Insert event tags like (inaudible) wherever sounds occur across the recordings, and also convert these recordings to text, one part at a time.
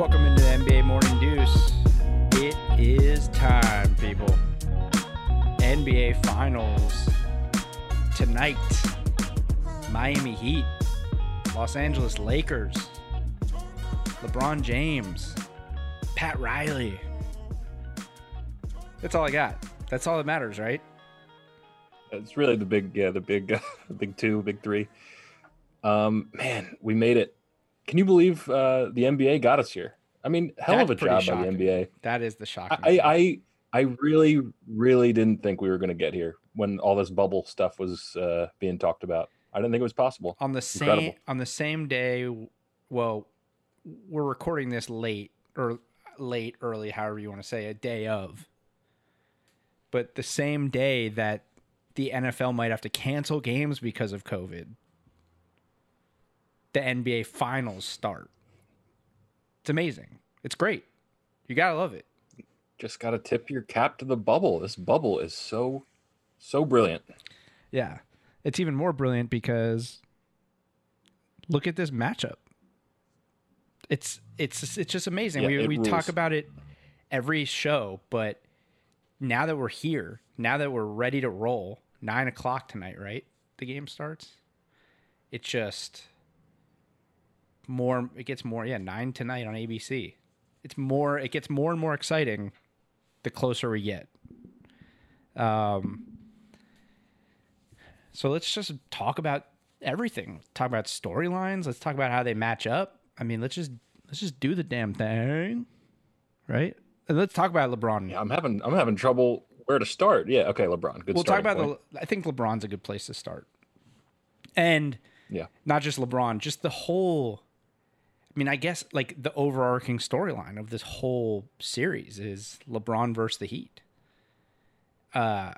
Welcome into the NBA Morning Deuce. It is time, people. NBA Finals tonight. Miami Heat, Los Angeles Lakers, LeBron James, Pat Riley. That's all I got. That's all that matters, right? It's really the big, yeah, the big, uh, (laughs) big two, big three. Um, man, we made it. Can you believe uh, the NBA got us here? I mean, hell That's of a job shocking. by the NBA. That is the shocking. I. I, I really, really didn't think we were going to get here when all this bubble stuff was uh, being talked about. I didn't think it was possible. on the same Incredible. on the same day well we're recording this late or late early however you want to say a day of but the same day that the NFL might have to cancel games because of covid the NBA finals start it's amazing it's great you got to love it Just got to tip your cap to the bubble. This bubble is so, so brilliant. Yeah. It's even more brilliant because look at this matchup. It's it's it's just amazing. Yeah, we we rules. talk about it every show, but now that we're here, now that we're ready to roll, nine o'clock tonight, right? The game starts. It just more it gets more yeah, nine tonight on ABC. It's more it gets more and more exciting the closer we get. Um so let's just talk about everything. Talk about storylines. Let's talk about how they match up. I mean, let's just let's just do the damn thing, right? And let's talk about LeBron. Yeah, I'm having, I'm having trouble where to start. Yeah, okay, LeBron. Good. we'll talk about point. the. I think LeBron's a good place to start, and Yeah, not just LeBron, just the whole. I mean, I guess like the overarching storyline of this whole series is LeBron versus the Heat. Uh,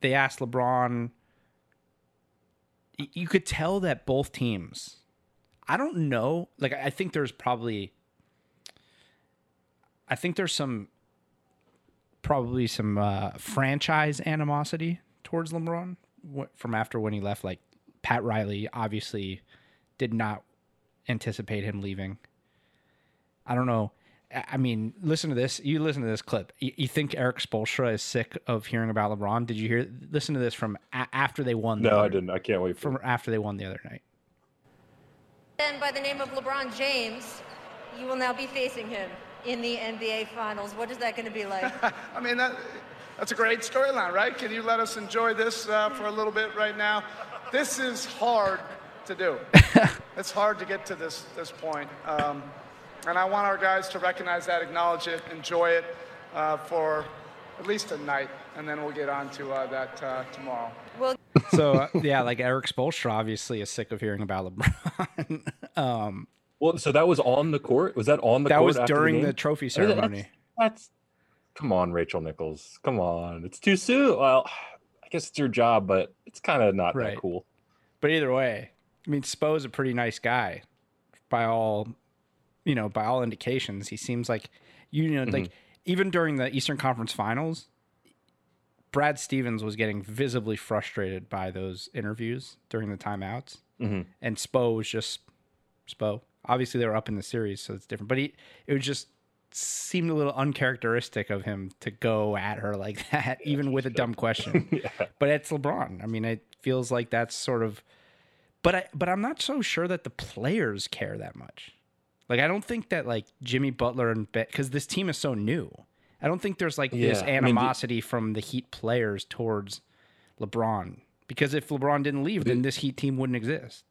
they asked LeBron. You could tell that both teams. I don't know. Like, I think there's probably. I think there's some. Probably some uh, franchise animosity towards LeBron from after when he left. Like Pat Riley obviously did not anticipate him leaving. I don't know. I I mean, listen to this. You listen to this clip. You, you think Erik Spoelstra is sick of hearing about LeBron? Did you hear? Listen to this from a- after they won. the no, I other- didn't. I can't wait for. From after they won the other night. And by the name of LeBron James, you will now be facing him in the NBA Finals. What is that going to be like? (laughs) I mean, that, that's a great storyline, right? Can you let us enjoy this uh, for a little bit right now? This is hard to do. (laughs) it's hard to get to this, this point. Um, and I want our guys to recognize that, acknowledge it, enjoy it uh, for at least a night, and then we'll get on to uh, that uh, tomorrow. Well, So uh, (laughs) yeah, like Erik Spoelstra obviously is sick of hearing about LeBron. (laughs) um, Well, so that was on the court. Was that on the court? that was during the, the trophy ceremony. That's, that's come on, Rachel Nichols. Come on, it's too soon. Well, I guess it's your job, but it's kind of not Right. that cool. But either way, I mean, Spo's a pretty nice guy, by all, you know, by all indications. He seems like, you know, like even during the Eastern Conference Finals, Brad Stevens was getting visibly frustrated by those interviews during the timeouts, Mhm. and Spo was just Spo. Obviously, they were up in the series, so it's different. But he, it was just seemed a little uncharacteristic of him to go at her like (laughs) that, even with a dumb question (laughs) yeah. but it's LeBron. I mean, it feels like that's sort of, but I, but I'm not so sure that the players care that much. Like, I don't think that like Jimmy Butler and because this team is so new, I don't think there's like this Yeah, I mean, animosity from the Heat players towards LeBron. Because if LeBron didn't leave, then this Heat team wouldn't exist.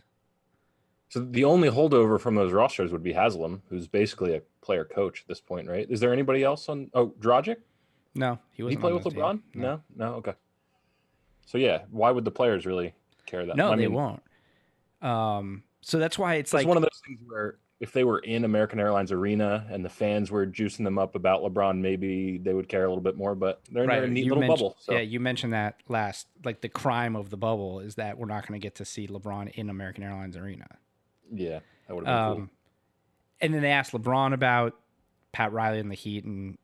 So the only holdover from those rosters would be Haslem, who's basically a player coach at this point, right? Is there anybody else on? Oh, Dragic? No, he wasn't. he play with. LeBron? No. no, Okay. So yeah, why would the players really care that? no, I they won't. Um, so that's why it's It's like one of those things where if they were in American Airlines Arena and the fans were juicing them up about LeBron, maybe they would care a little bit more. But they're in their neat you little bubble. So Yeah, you mentioned that last. Like the crime of the bubble is that we're not going to get to see LeBron in American Airlines Arena. yeah, that would have been Um, and then they asked LeBron about Pat Riley and the Heat, and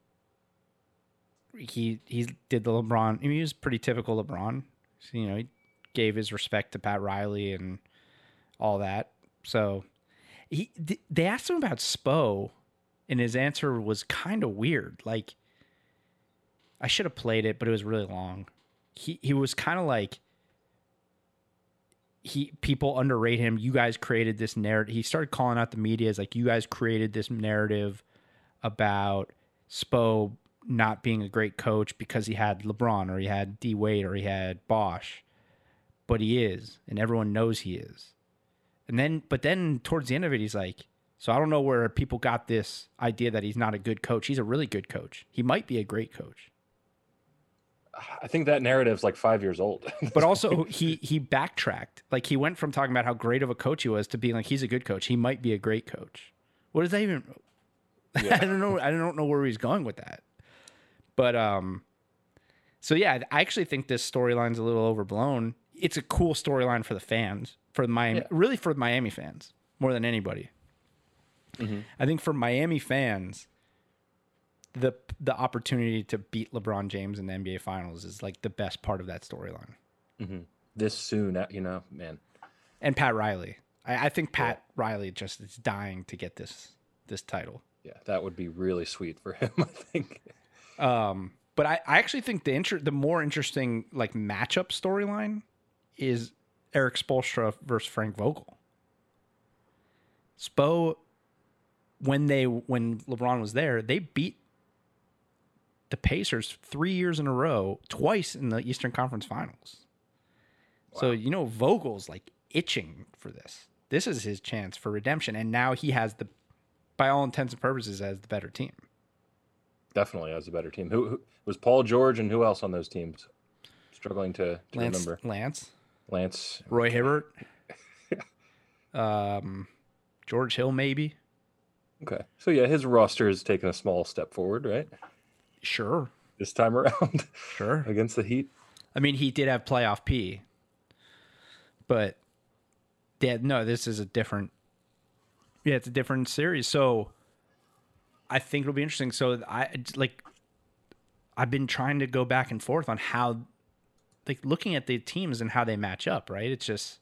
he he did the LeBron. I mean, he was pretty typical LeBron. So, you know, he gave his respect to Pat Riley and all that. So, he th- they asked him about Spo, and his answer was kind of weird. Like, I should have played it, but it was really long. He he was kind of like he people underrate him. You guys created this narrative. He started calling out the media as like you guys created this narrative about Spo not being a great coach because he had LeBron or he had D Wade or he had Bosh, but he is, and everyone knows he is. And then, but then towards the end of it, he's like, so I don't know where people got this idea that he's not a good coach. He's a really good coach. He might be a great coach. I think that narrative's like five years old. (laughs) But also he he backtracked. Like he went from talking about how great of a coach he was to being like he's a good coach. He might be a great coach. What does that even (laughs) I don't know I don't know where he's going with that. But um so yeah, I actually think this storyline's a little overblown. It's a cool storyline for the fans, for Miami, Yeah. really for Miami fans more than anybody. I think for Miami fans, the the opportunity to beat LeBron James in the NBA Finals is like the best part of that storyline. this soon, uh, you know, man. And Pat Riley, I, I think Pat Riley just is dying to get this this title. Yeah, that would be really sweet for (laughs) him. I think. Um, but I, I actually think the inter- the more interesting like matchup storyline is Erik Spoelstra versus Frank Vogel. Spo, when they when LeBron was there, they beat the Pacers three years in a row, twice in the Eastern Conference Finals. So you know Vogel's like itching for this. This is his chance for redemption, and now he has the, by all intents and purposes, as the better team. Definitely has a better team. Who, who was Paul George and who else on those teams? Struggling to, to Lance, remember. Lance, Lance. Roy Hibbert, (laughs) um, George Hill, maybe. Okay. So yeah, his roster has taken a small step forward, right? Sure, This time around sure. (laughs) against the Heat. I mean, he did have playoff P, but yeah, no, this is a different. Yeah, it's a different series. So I think it'll be interesting. So I like, I've been trying to go back and forth on how, like, looking at the teams and how they match up. Right? It's just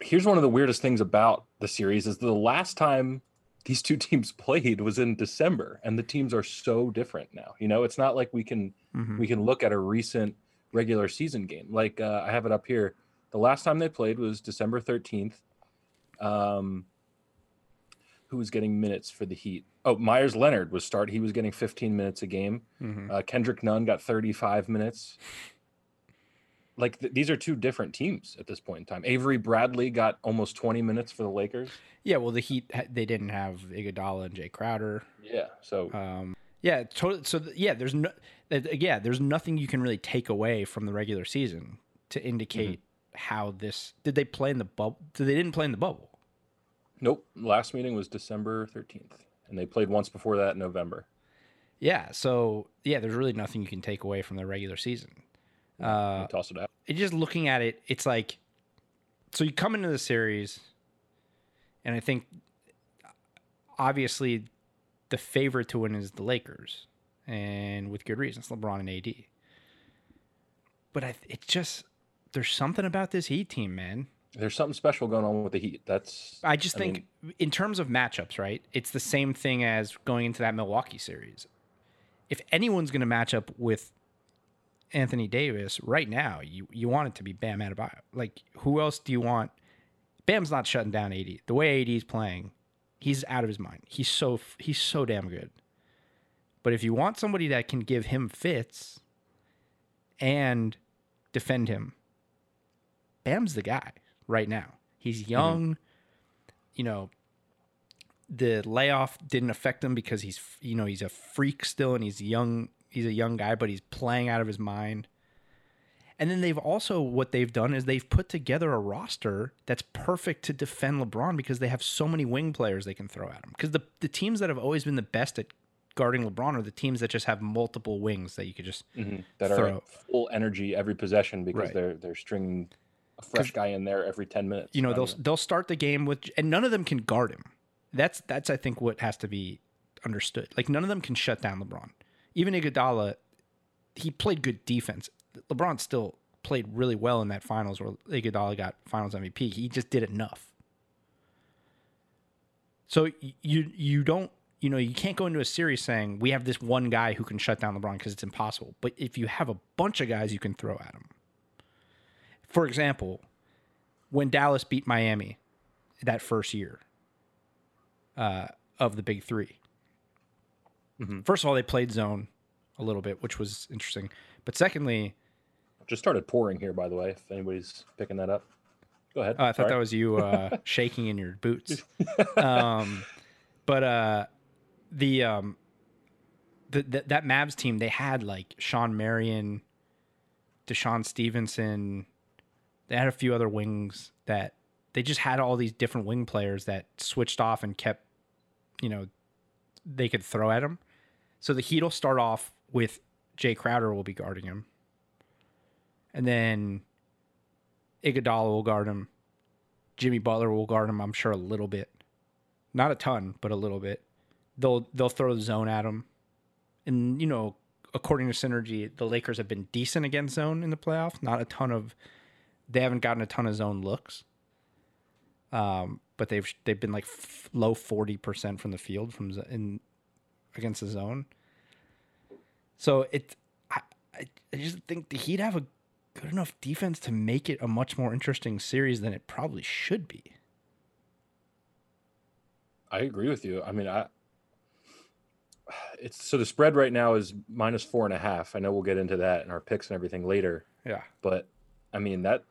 Here's one of the weirdest things about the series is the last time these two (laughs) teams played was in December, and the teams are so different now. You know, it's not like we can Mhm. we can look at a recent regular season game. Like uh, I have it up here. The last time they played was December 13th. Um, who was getting minutes for the Heat? Oh, Meyers Leonard was start. He was getting 15 minutes a game. Mhm. Uh, Kendrick Nunn got 35 minutes. Like th- these are two different teams at this point in time. Avery Bradley got almost 20 minutes for the Lakers. yeah. Well, the Heat they didn't have Iguodala and Jae Crowder. Yeah. So Um, yeah, totally. So yeah, there's no, yeah, there's nothing you can really take away from the regular season to indicate how this did they play in the bubble? Did they didn't play in the bubble. nope. Last meeting was December 13th, and they played once before that in November. Yeah, so yeah, there's really nothing you can take away from the regular season. Uh, tossed it out. it just looking at it, it's like so you come into the series, and I think obviously the favorite to win is the Lakers, and with good reasons, LeBron and AD. But I, it's just there's something about this Heat team, man. There's something special going on with the Heat. That's I just I think in terms of matchups, right? It's the same thing as going into that Milwaukee series. If anyone's going to match up with Anthony Davis right now, you you want it to be Bam Adebayo. Like who else do you want? Bam's not shutting down AD. The way AD's playing, he's out of his mind. He's so he's so damn good. But if you want somebody that can give him fits and defend him, Bam's the guy right now. He's young. You know, the layoff didn't affect him because he's you know he's a freak still and he's young. He's a young guy, but he's playing out of his mind. And then they've also what they've done is they've put together a roster that's perfect to defend LeBron because they have so many wing players they can throw at him. Because the the teams that have always been the best at guarding LeBron are the teams that just have multiple wings that you could just Mhm. that are throw. at full energy every possession because Right. they're they're stringing a fresh guy in there every 10 minutes. you know they'll even- they'll start the game with and none of them can guard him. That's that's I think what has to be understood. Like none of them can shut down LeBron. Even Iguodala, he played good defense. LeBron still played really well in that finals where Iguodala got Finals MVP. He just did enough. So you you don't you know you can't go into a series saying we have this one guy who can shut down LeBron because it's impossible. But if you have a bunch of guys you can throw at him, for example, when Dallas beat Miami that first year uh, of the Big 3 First of all, they played zone a little bit, which was interesting. But secondly, Just started pouring here, by the way. If anybody's picking that up, go ahead. Oh, I thought Sorry. that was you uh, (laughs) shaking in your boots. (laughs) Um, but uh, the um, the, the that Mavs team they had like Shawn Marion, DeShawn Stevenson. They had a few other wings that they just had all these different wing players that switched off and kept, you know, they could throw at him. So the Heat will start off with Jae Crowder will be guarding him, and then Iguodala will guard him. Jimmy Butler will guard him, I'm sure a little bit. Not a ton, but a little bit. They'll they'll throw the zone at him. And you know, according to Synergy, the Lakers have been decent against zone in the playoffs. Not a ton of they haven't gotten a ton of zone looks. Um, but they've they've been like f- low 40% from the field from z- in against the zone. So it I, I just think the Heat have a good enough defense to make it a much more interesting series than it probably should be. I agree with you. I mean, I it's so the spread right now is minus four and a half. I know we'll get into that and our picks and everything later, Yeah. but I mean that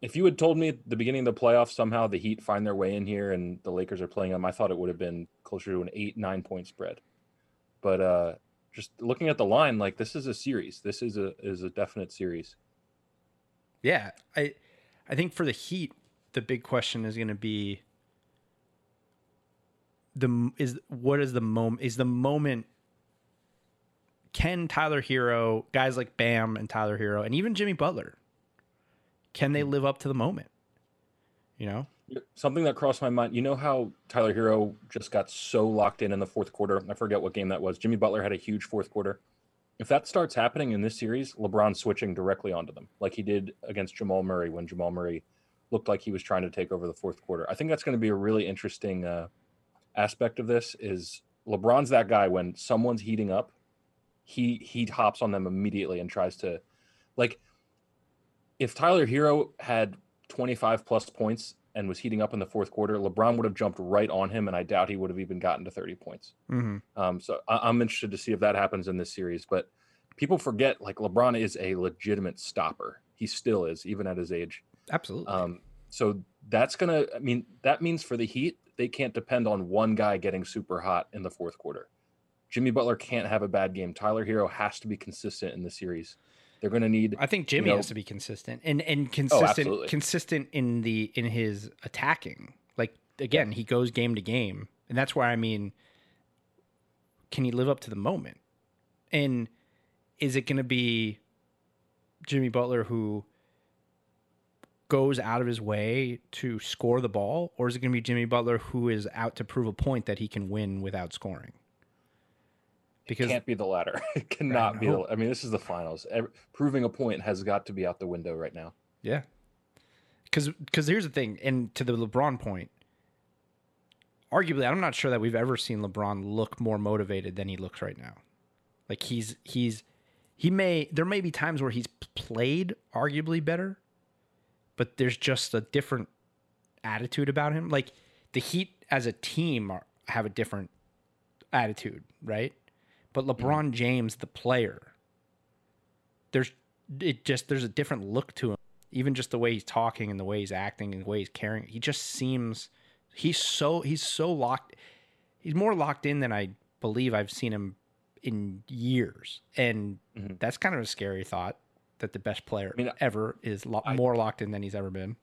if you had told me at the beginning of the playoffs somehow the Heat find their way in here and the Lakers are playing them, I thought it would have been closer to an eight nine point spread. But uh just looking at the line, like this is a series. This is a is a definite series. Yeah, I I think for the Heat, the big question is going to be the is what is the moment is the moment can Tyler Herro, guys like Bam and Tyler Herro and even Jimmy Butler can they live up to the moment? You know? Something that crossed my mind, you know how Tyler Herro just got so locked in in the fourth quarter. I forget what game that was. Jimmy Butler had a huge fourth quarter. If that starts happening in this series, LeBron switching directly onto them, like he did against Jamal Murray when Jamal Murray looked like he was trying to take over the fourth quarter. I think that's going to be a really interesting uh, aspect of this. Is LeBron's that guy when someone's heating up, he he hops on them immediately and tries to, like, if Tyler Herro had 25 plus points and was heating up in the fourth quarter, LeBron would have jumped right on him, and I doubt he would have even gotten to 30 points. Mm-hmm. Um, so I- I'm interested to see if that happens in this series. But people forget, like LeBron is a legitimate stopper. He still is, even at his age. Absolutely. Um, so that's gonna. I mean, that means for the Heat, they can't depend on one guy getting super hot in the fourth quarter. Jimmy Butler can't have a bad game. Tyler Herro has to be consistent in the series. They're going to need. I think Jimmy know- Oh, has to be consistent and and consistent absolutely. consistent in the in his attacking. Like again, he goes game to game, and that's why I mean, can he live up to the moment? And is it going to be Jimmy Butler who goes out of his way to score the ball, or is it going to be Jimmy Butler who is out to prove a point that he can win without scoring? Because can't be the latter. (laughs) It cannot be. The. I mean, this is the finals. Ev- proving a point has got to be out the window right now. Yeah. Cuz cuz here's the thing and to the LeBron point arguably I'm not sure that we've ever seen LeBron look more motivated than he looks right now. Like he's he's he may there may be times where he's played arguably better but there's just a different attitude about him. Like the Heat as a team are, have a different attitude, right? But LeBron James the player there's it just there's a different look to him. Even just the way he's talking and the way he's acting and the way he's carrying he just seems he's so he's so locked he's more locked in than i believe i've seen him in years. And Mhm. that's kind of a scary thought that the best player I mean, ever is lo- I- more locked in than he's ever been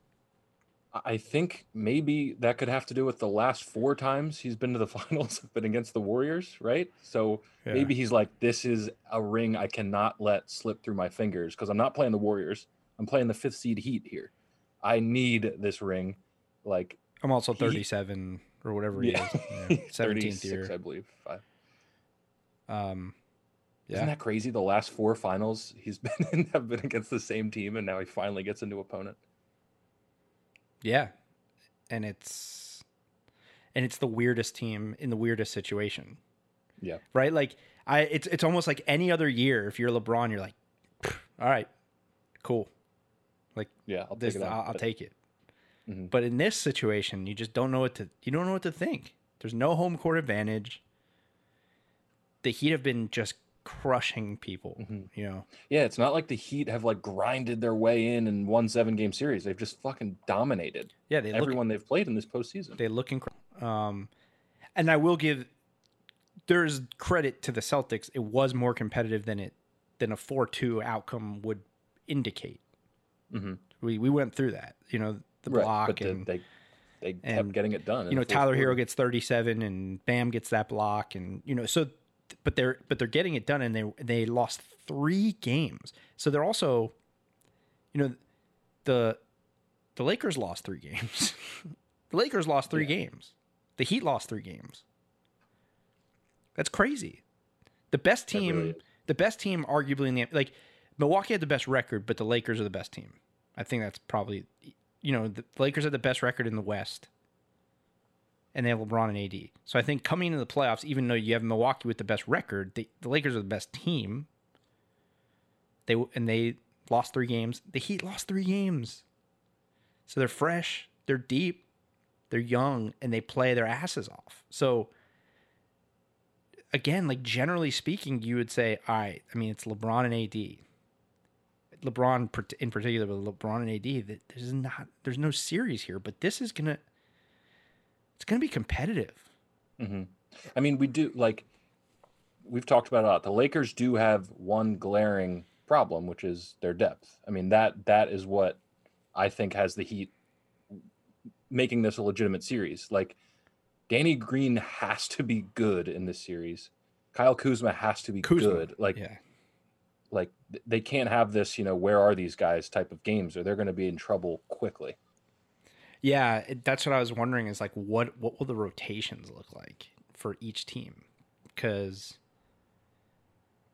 I- think maybe that could have to do with the last four times he's been to the (laughs) finals have been against the Warriors, right? So Yeah. maybe he's like, this is a ring I cannot let slip through my fingers because I'm not playing the Warriors. I'm playing the fifth seed Heat here. I need this ring. Like, i'm also He- 37 or whatever he yeah, is yeah, (laughs) 17th year I believe. Five. um Isn't that crazy? The last four finals he's (laughs) been in have been against the same team, and now he finally gets a new opponent. Yeah. And it's and it's the weirdest team in the weirdest situation, Yeah. right? Like I, it's it's almost like any other year. If you're LeBron, you're like, all right, cool. Like Yeah. I'll this, take it. I'll, I'll take it. Mhm. But in this situation, you just don't know what to you don't know what to think. There's no home court advantage. The Heat have been just crushing people. Mm-hmm. You know, Yeah, it's not like the Heat have like grinded their way in and won seven game series. They've just fucking dominated yeah, they look everyone they've played in this postseason. they look incredible. Um, and I will give there's credit to the Celtics. It was more competitive than it than a four two outcome would indicate. Mhm. We we went through that. You know, the Right, block but the- and they they kept and, getting it done. you know Tyler Herro gets 37 and Bam gets that block and you know so but they're but they're getting it done and they they lost 3 games. So they're also you know the the Lakers lost 3 games. (laughs) the Lakers lost 3 games. The Heat lost 3 games. That's crazy. The best team really the best team arguably in the like Milwaukee had the best record but the Lakers are the best team. I think that's probably you know the Lakers had the best record in the West and they have LeBron and AD. So I think coming into the playoffs, even though you have Milwaukee with the best record, the Lakers are the best team. They and they lost three games. The Heat lost three games, so they're fresh, they're deep, they're young, and they play their asses off. So again, like generally speaking, you would say, all right. I mean, it's LeBron and AD. LeBron in particular, but LeBron and AD. That there's not, there's no series here, but this is gonna it's going to be competitive. Mm-hmm. I mean, we do like we've talked about it a lot. The Lakers do have one glaring problem, which is their depth. I mean that that is what I think has the Heat making this a legitimate series. Like Danny Green has to be good in this series. Kyle Kuzma has to be Kuzma, good. Like yeah, like they can't have this, you know, where are these guys type of games or they're going to be in trouble quickly. Yeah. It, that's what I was wondering. Is like, what what will the rotations look like for each team? Because,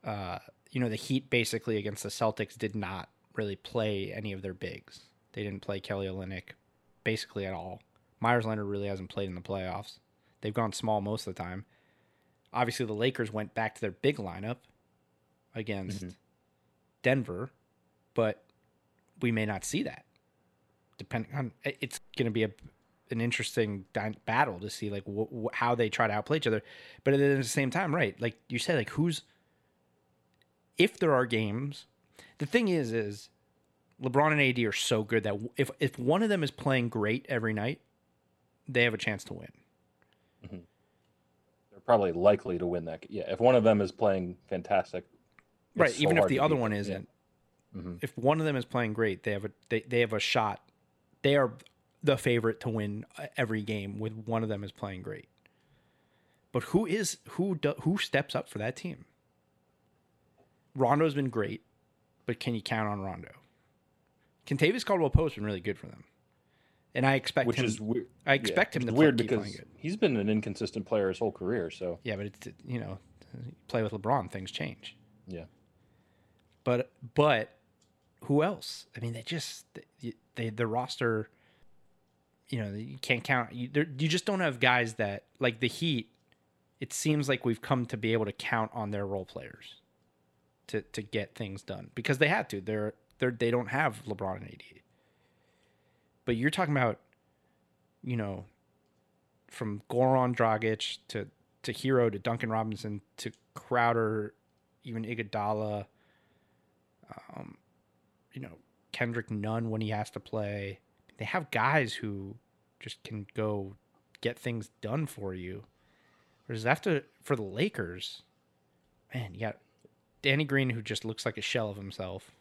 uh, you know, the Heat basically against the Celtics did not really play any of their bigs. They didn't play Kelly Olynyk basically at all. Meyers Leonard really hasn't played in the playoffs. They've gone small most of the time. Obviously, the Lakers went back to their big lineup against Denver, but we may not see that. Depending on, it's going to be a an interesting dy- battle to see like wh- wh- how they try to outplay each other. But at the same time, right? Like you said, like who's if there are games. The thing is, is LeBron and AD are so good that if if one of them is playing great every night, they have a chance to win. They're probably likely to win that. Yeah, if one of them is playing fantastic, right so even if the other one them. Isn't Mhm. if one of them is playing great they have a they, they have a shot they are the favorite to win uh, every game with one of them is playing great but who is who do, who steps up for that team rondo's been great but can you count on rondo Kentavious Caldwell Pope's been really good for them and i expect which him is weird. I expect him to play- weird keep playing because good. he's been an inconsistent player his whole career. So yeah but it's you know play with lebron things change yeah, But but who else? I mean, they just they, they the roster. You know, you can't count. You you just don't have guys that like the Heat. It seems like we've come to be able to count on their role players to to get things done because they had to. They're they're they don't have LeBron and AD. But you're talking about, you know, from Goran Dragic to to Herro to Duncan Robinson to Crowder, even Iguodala um, you know, Kendrick Nunn when he has to play. They have guys who just can go get things done for you. Whereas after for the Lakers, man, you got Danny Green who just looks like a shell of himself.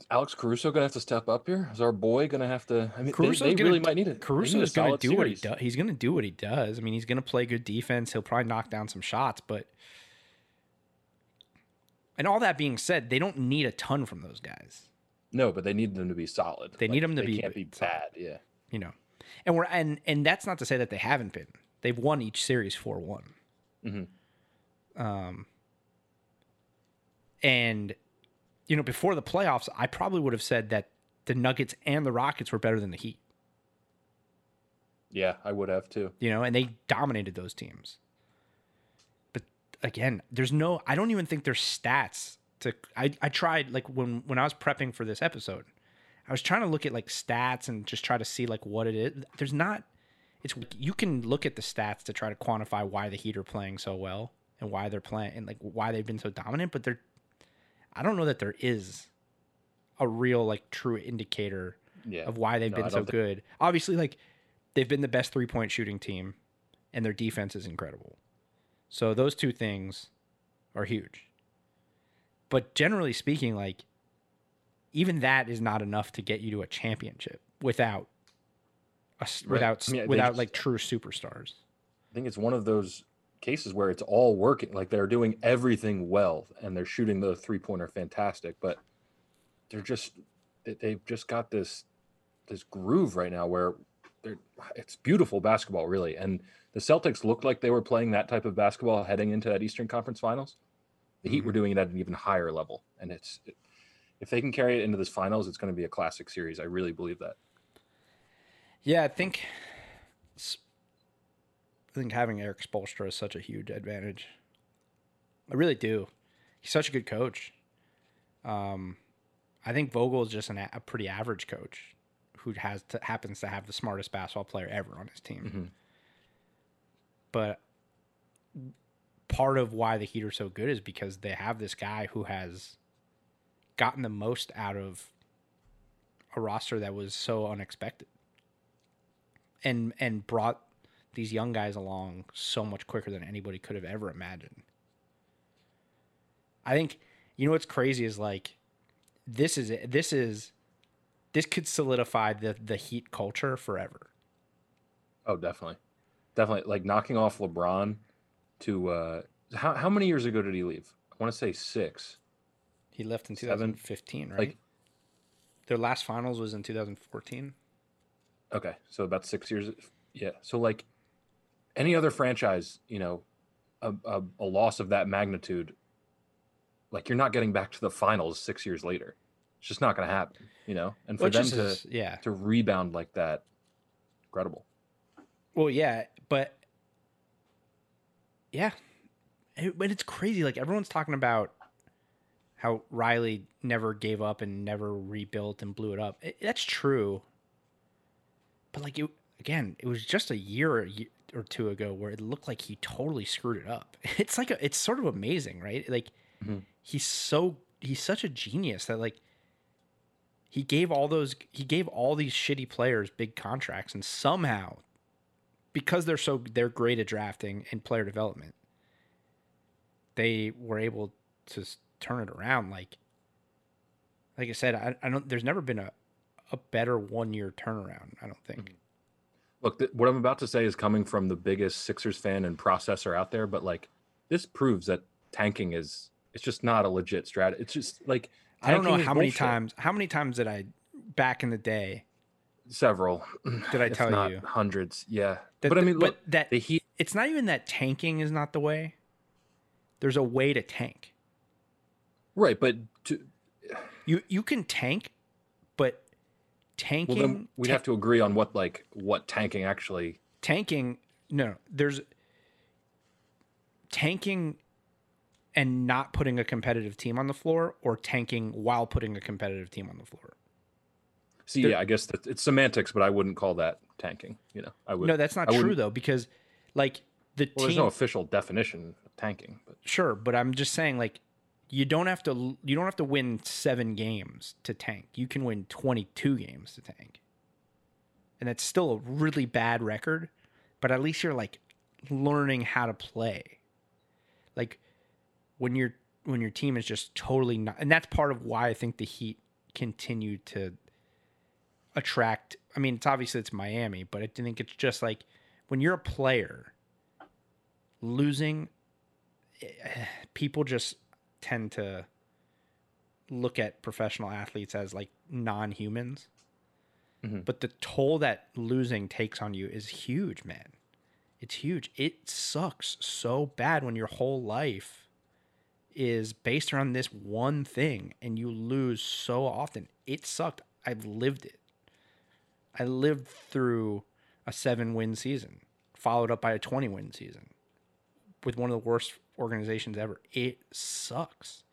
is Alex Caruso gonna have to step up here. Is our boy gonna have to? I mean, Caruso they, they really might need it. Caruso is to do what he does. He's to do what he does. I mean, he's to play good defense. He'll probably knock down some shots, but and all that being said, they don't need a ton from those guys. No, but they need them to be solid. They need them to they be Can't be solid. bad. Yeah. you know and we're and and that's not to say that they haven't been they've won each series 4-1 Mhm. um and you know before the playoffs i probably would have said that the nuggets and the rockets were better than the heat Yeah, I would have too. you know, and they dominated those teams. Again, there's no I don't even think there's stats to I, I tried like when when I was prepping for this episode, I was trying to look at like stats and just try to see like what it is. There's not it's you can look at the stats to try to quantify why the Heat are playing so well and why they're playing and like why they've been so dominant, but they're I don't know that there is a real like true indicator Yeah. of why they've No, been so don't good. Obviously, like they've been the best three point shooting team, and their defense is incredible. So those two things are huge. But generally speaking, like even that is not enough to get you to a championship without a Right. without I mean, without like true superstars. I think it's one of those cases where it's all working. Like they're doing everything well and they're shooting the three pointer fantastic, but they're just they've just got this this groove right now where they're it's beautiful basketball really. And the Celtics looked like they were playing that type of basketball heading into that Eastern Conference Finals. The Heat were doing it at an even higher level, and it's it, if they can carry it into this finals, it's going to be a classic series. I really believe that. Yeah, I think I think having Erik Spoelstra is such a huge advantage. I really do. He's such a good coach. Um, I think Vogel is just an, a pretty average coach who has to, happens to have the smartest basketball player ever on his team. Mhm. But part of why the Heat are so good is because they have this guy who has gotten the most out of a roster that was so unexpected and and brought these young guys along so much quicker than anybody could have ever imagined. I think you know what's crazy is like this is this is this could solidify the the heat culture forever. Oh, definitely, definitely. Like knocking off LeBron to uh, how how many years ago did he leave? I want to say six. He left in Seven. 2015, right? Like- Their last finals was in 2014. Okay, so about six years. Yeah. So like any other franchise, you know, a, a, a loss of that magnitude, like you're not getting back to the finals six years later. It's just not going to happen, you know. And for Which them is, to yeah. to rebound like that, incredible. Well, yeah, but yeah, It- but it's crazy. Like everyone's talking about how Riley never gave up and never rebuilt and blew it up. It- that's true, but like it again, it was just a year or, a ye- or two ago where it looked like he totally screwed it up. (laughs) It's like a, it's sort of amazing, right? Like Mhm. he's so he's such a genius that like he gave all those he gave all these shitty players big contracts and somehow because they're so they're great at drafting and player development they were able to turn it around like like i said i, I don't there's never been a, a better one year turnaround i don't think mm-hmm. Look, th- what I'm about to say is coming from the biggest Sixers fan and processor out there, but like this proves that tanking is it's just not a legit strategy. It's just like i don't know how many bullshit. times how many times did i back in the day several. Did I tell you? hundreds? Yeah, that but I mean, but look, that the Heat. it's not even that tanking is not the way there's a way to tank Right, but to, you you can tank but tanking well, then we'd ta- have to agree on what like what tanking actually. tanking no, there's tanking and not putting a competitive team on the floor or tanking while putting a competitive team on the floor See, There- yeah, I guess that it's semantics, but I wouldn't call that tanking. You know, I would. no that's not I true wouldn't- though because like the Well, there's no official definition of tanking, but sure but i'm just saying like you don't have to you don't have to win 7 games to tank you can win 22 games to tank and that's still a really bad record but at least you're like learning how to play like when your when your team is just totally not and that's part of why i think the heat continue to attract i mean it's obviously it's miami but i think it's just like when you're a player losing eh, people just tend to look at professional athletes as like non-humans. Mhm. but the toll that losing takes on you is huge man. It's huge. It sucks so bad when your whole life is based around this one thing and you lose so often it sucked i've lived it i lived through a seven win season, followed up by a 20 win season with one of the worst organizations ever. It sucks.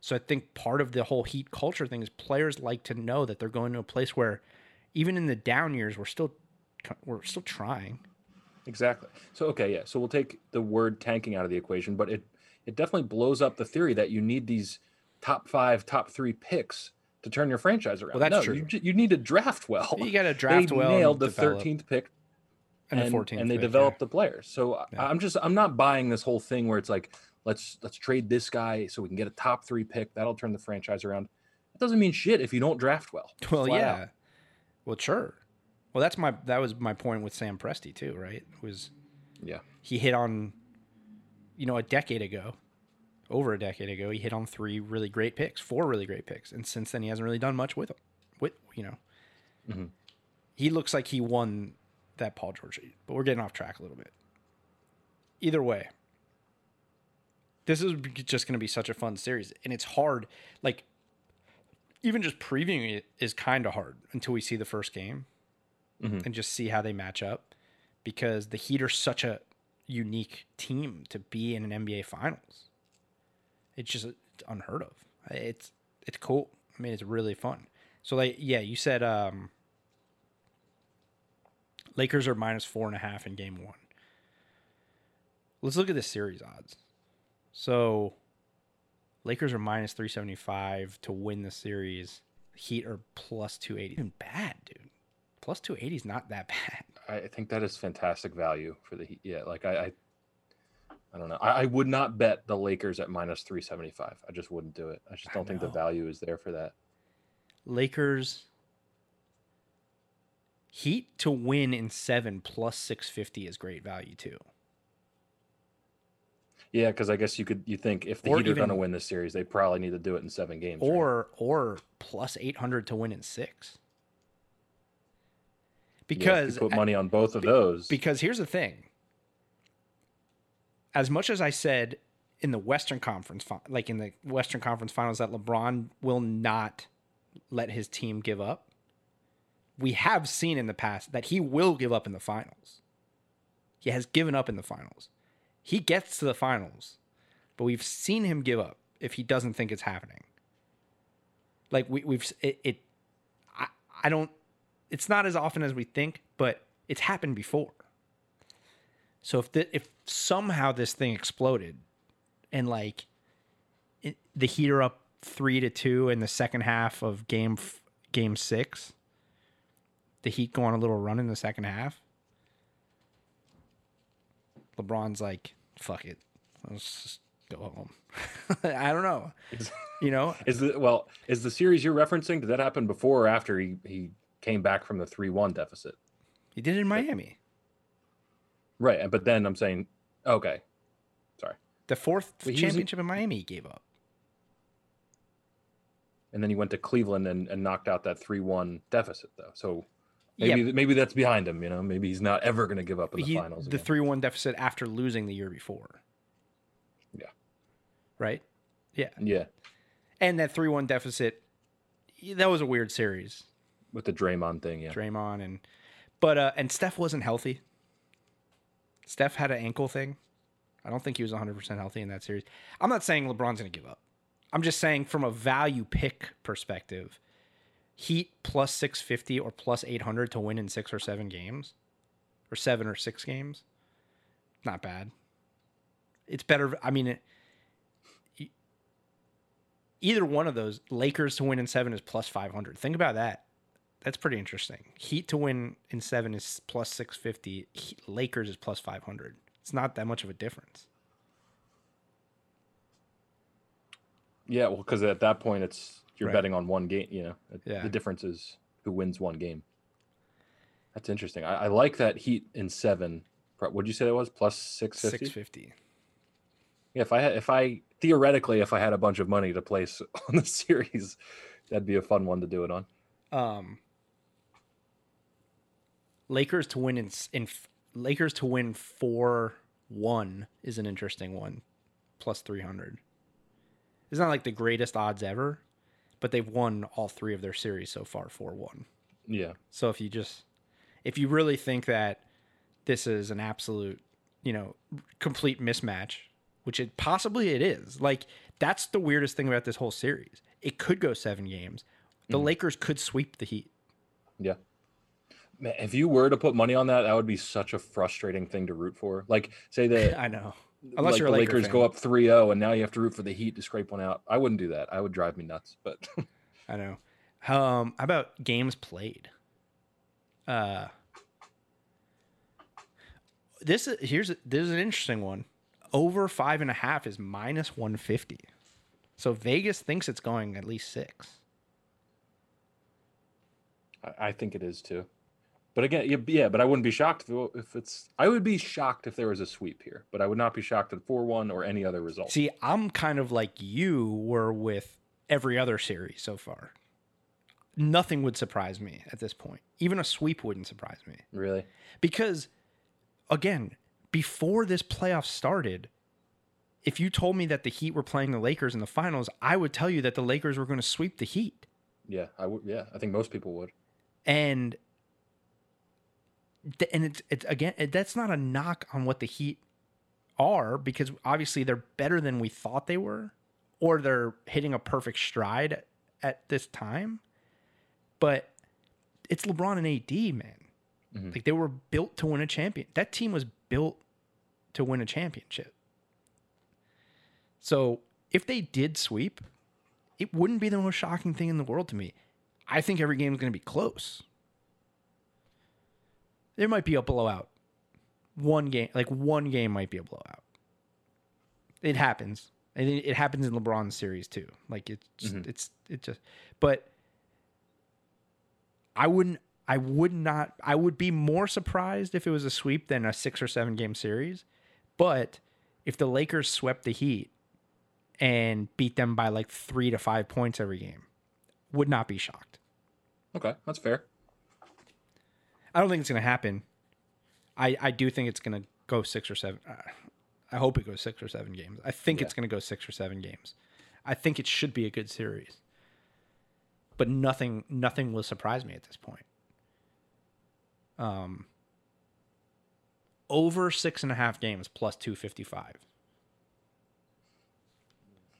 So I think part of the whole Heat culture thing is players like to know that they're going to a place where even in the down years, we're still we're still trying. Exactly. So okay, yeah. So we'll take the word tanking out of the equation, but it it definitely blows up the theory that you need these top five, top three picks to turn your franchise around. Well, that's no, true. You, you need to draft well. You got (laughs) to draft they well. nailed the thirteenth pick and, and, the 14th and they pick, developed yeah. the players. So Yeah. I'm just I'm not buying this whole thing where it's like let's let's trade this guy so we can get a top three pick that'll turn the franchise around. It doesn't mean shit if you don't draft well. (laughs) Well, yeah. out. Well, sure. Well, that's my that was my point with Sam Presti too, right? Was Yeah. he hit on, you know, a decade ago, over a decade ago, he hit on three really great picks, four really great picks, and since then he hasn't really done much with them. With you know, Mhm. he looks like he won that Paul George, but we're getting off track a little bit. Either way, this is just going to be such a fun series, and it's hard. Like, even just previewing it is kind of hard until we see the first game Mhm. and just see how they match up because the Heat are such a unique team to be in an NBA Finals. It's just it's unheard of. It's it's cool. I mean, it's really fun. So like, yeah, you said um, Lakers are minus four and a half in Game One. Let's look at the series odds. So, Lakers are minus three seventy five to win the series. Heat are plus two eighty. Even bad, dude. Plus two eighty is not that (laughs) bad. I think that is fantastic value for the Heat. Yeah, like I, I, I don't know. I, I would not bet the Lakers at minus three seventy five. I just wouldn't do it. I just don't think the value is there for that. Lakers Heat to win in seven plus six fifty is great value too. Yeah, because I guess you could you think if the Or Heat are going to win this series, they probably need to do it in seven games. right? Or or plus eight hundred to win in six. Yeah, if you Because put money on both of those. because here's the thing. As much as I said in the Western Conference, like in the Western Conference Finals, that LeBron will not let his team give up. We have seen in the past that he will give up in the finals. He has given up in the finals. He gets to the finals, but we've seen him give up if he doesn't think it's happening. Like we, we've it, it I, I don't it's not as often as we think, but it's happened before. So if the, if somehow this thing exploded, and like it, the Heat are up three to two in the second half of game f- game six, the Heat go on a little run in the second half. LeBron's like, "Fuck it, let's just go home." (laughs) I don't know, Is- you know. (laughs) Is the well is the series you're referencing? Did that happen before or after he he came back from the three one deficit? He did it in Miami. Right, but then I'm saying, okay, sorry, The fourth But he was in- championship in Miami, he gave up. and then he went to Cleveland and, and knocked out that three one deficit though. So Yeah. maybe maybe that's behind him. You know, maybe he's not ever going to give up in the he, finals. the three one deficit after losing the year before. Yeah. Right. Yeah, yeah, and that three one deficit, that was a weird series. With the Draymond thing. Yeah, Draymond and, but uh, and Steph wasn't healthy. Steph had an ankle thing. I don't think he was 100 percent healthy in that series. I'm not saying LeBron's going to give up. I'm just saying from a value pick perspective, Heat plus 650 or plus 800 to win in six or seven games, or seven or six games. Not bad. It's better. I mean, it, either one of those, Lakers to win in seven is plus 500. Think about that. That's pretty interesting. Heat to win in seven is plus 650. Heat- Lakers is plus 500. It's not that much of a difference. yeah. Well, because at that point it's you're Right. betting on one game. You know, Yeah. the difference is who wins one game. That's interesting. I, I like that Heat in seven. What would you say that was? Plus six fifty. 650. Yeah, if I had, if I theoretically, if I had a bunch of money to place (laughs) on the series, that'd be a fun one to do it on. Um, Lakers to win in, in Lakers to win 4 1 is an interesting one. Plus 300. It's not like the greatest odds ever, but they've won all three of their series so far 4 1. Yeah, So if you just If you really think that this is an absolute, you know, complete mismatch, which it possibly it is. Like that's the weirdest thing about this whole series. It could go 7 games. The mm-hmm. Lakers could sweep the Heat. Yeah. Man, if you were to put money on that, that would be such a frustrating thing to root for. Like, say that (laughs) I know. Unless like you're the Laker Lakers fan. go up 3-0 and now you have to root for the Heat to scrape one out. I wouldn't do that. I would drive me nuts. But (laughs) I know. Um, how about games played? Uh, this is here's this is an interesting one. Over five and a half is minus one fifty. So Vegas thinks it's going at least six. I think it is too. But again, yeah, but I wouldn't be shocked if, it- if it's. I would be shocked if there was a sweep here, but I would not be shocked at four one or any other result. See, I'm kind of like you were with every other series so far. Nothing would surprise me at this point. Even a sweep wouldn't surprise me. Really? Because again, before this playoff started, if you told me that the Heat were playing the Lakers in the finals, I would tell you that the Lakers were going to sweep the Heat. Yeah, I would. Yeah, I think most people would. And and it's it's again it, that's not a knock on what the Heat are because obviously they're better than we thought they were or they're hitting a perfect stride at this time. But it's LeBron and AD, man. Mm-hmm. Like they were built to win a champion. That team was built to win a championship. So if they did sweep, it wouldn't be the most shocking thing in the world to me. I think every game is going to be close. There might be a blowout. One game, like one game, might be a blowout. It happens, and it it happens in LeBron's series too. Like it's just, mm-hmm. it's it just, but I wouldn't. I would not. I would be more surprised if it was a sweep than a six or seven game series. But if the Lakers swept the Heat and beat them by like three to five points every game, would not be shocked. Okay, that's fair. I don't think it's going to happen. I I do think it's going to go six or seven. Uh, I hope it goes six or seven games. I think it's going to go six or seven games. I think it should be a good series. But nothing nothing will surprise me at this point. Um, over six and a half games plus two fifty five.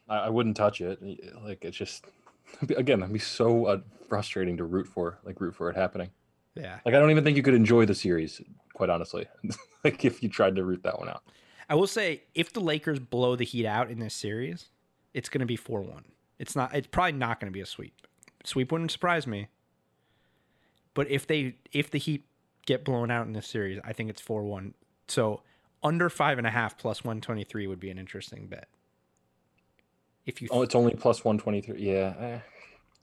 I, I wouldn't touch it. Like it's just (laughs) again, that'd be so uh, frustrating to root for. Like root for it happening. Yeah, Like I don't even think you could enjoy the series, quite honestly. (laughs) like if you tried to root that one out. I will say if the Lakers blow the Heat out in this series, it's going to be four one. It's not. It's probably not going to be a sweep. Sweep wouldn't surprise me. But if they if the Heat get blown out in this series, I think it's four one. So under five and a half plus one twenty three would be an interesting bet. If you Oh, it's only plus one twenty three. Yeah, eh.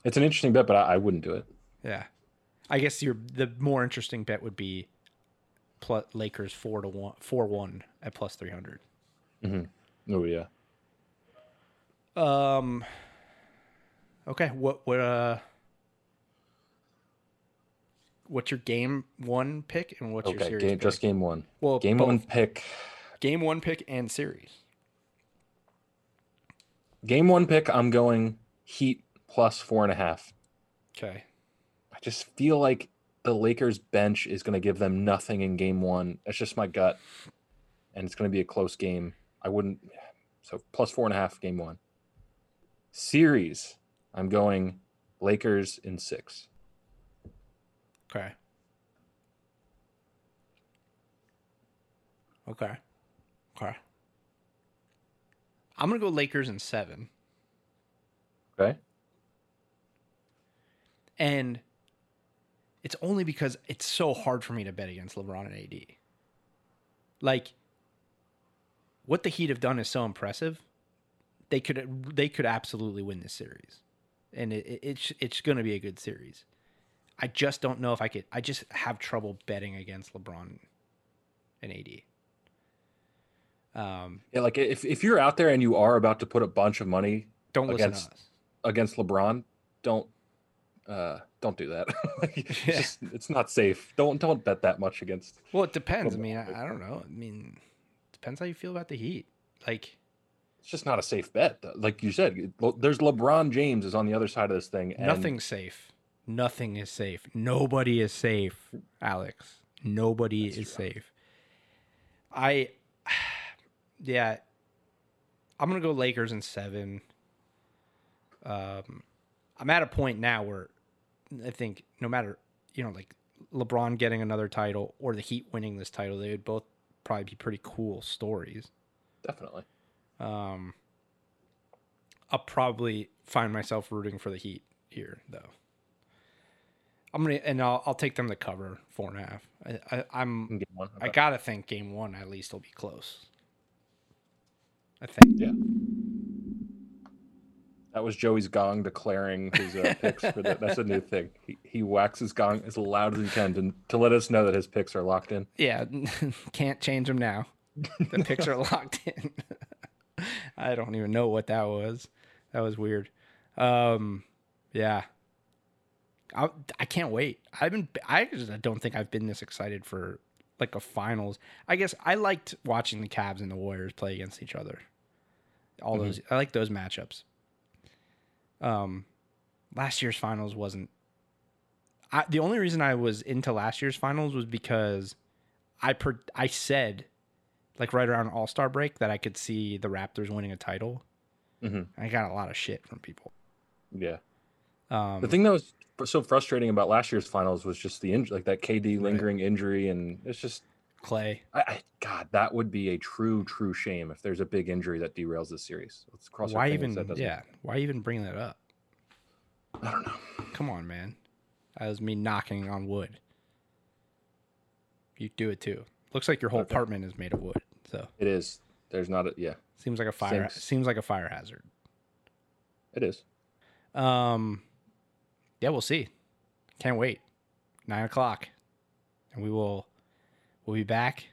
it's an interesting bet, but I, I wouldn't do it. yeah, I guess your the more interesting bet would be plus Lakers four to one four one at plus three hundred. Oh yeah. Um. Okay. What? What? Uh. What's your game one pick and what's your series game, pick? just game one. Well, game one pick. game one pick and series. Game one pick. I'm going Heat plus four and a half. Okay. Just feel like the Lakers bench is going to give them nothing in game one. That's just my gut, and it's going to be a close game. I wouldn't. So plus four and a half game one. Series. I'm going Lakers in six. Okay. Okay. Okay. I'm gonna go Lakers in seven, Okay. and it's only because it's so hard for me to bet against LeBron and AD. Like, what the Heat have done is so impressive. They could they could absolutely win this series, and it, it, it's it's going to be a good series. I just don't know if I could. I just have trouble betting against LeBron and AD. Um, Yeah, like if, if you're out there and you are about to put a bunch of money don't listen Against- to us. against LeBron, don't uh don't do that. (laughs) like, it's Yeah. just it's not safe. Don't don't bet that much against Well, it depends. I mean, I, I don't know. I mean, depends how you feel about the Heat. Like, it's just not a safe bet. Like you said, there's LeBron James is on the other side of this thing. And nothing's safe. Nothing is safe. Nobody is safe, Alex. Nobody is safe. I, (sighs) yeah, I'm gonna go Lakers in seven. Um, I'm at a point now where I think no matter you know like LeBron getting another title or the Heat winning this title, they would both probably be pretty cool stories. Definitely. Um, I'll probably find myself rooting for the Heat here, though. I'm gonna and I'll I'll take them to cover four and a half. I, I I'm one. I gotta think game one at least will be close. I think. Yeah. That was Joey's gong declaring his uh, picks for the, that's a new thing. He, he whacks his gong as loud as he can to, to let us know that his picks are locked in. Yeah, (laughs) can't change them now. The picks are (laughs) locked in. (laughs) I don't even know what that was. That was weird. Um, yeah, I I can't wait. I've been I just don't think I've been this excited for like a finals. I guess I liked watching the Cavs and the Warriors play against each other. All those I like those matchups. Um, last year's finals wasn't. I, the only reason I was into last year's finals was because I per, I said, like right around All Star break, that I could see the Raptors winning a title. Mhm. I got a lot of shit from people. Yeah. Um, The thing that was so frustrating about last year's finals was just the injury, like that KD lingering injury, and it's just, Clay. I, I God, that would be a true, true shame if there's a big injury that derails this series. Let's cross. Why fingers even? that doesn't- Yeah. Why even bring that up? I don't know. Come on, man. That was me knocking on wood. You do it too. Looks like your whole Okay. apartment is made of wood. So It is. There's not a yeah. seems like a fire. Sinks. Seems like a fire hazard. It is. Um, yeah, we'll see. Can't wait. Nine o'clock, and we will we'll be back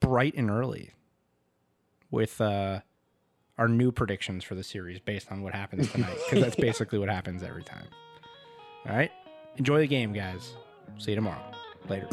bright and early with uh our new predictions for the series based on what happens tonight because that's (laughs) basically what happens every time. All right, enjoy the game, guys. See you tomorrow. Later.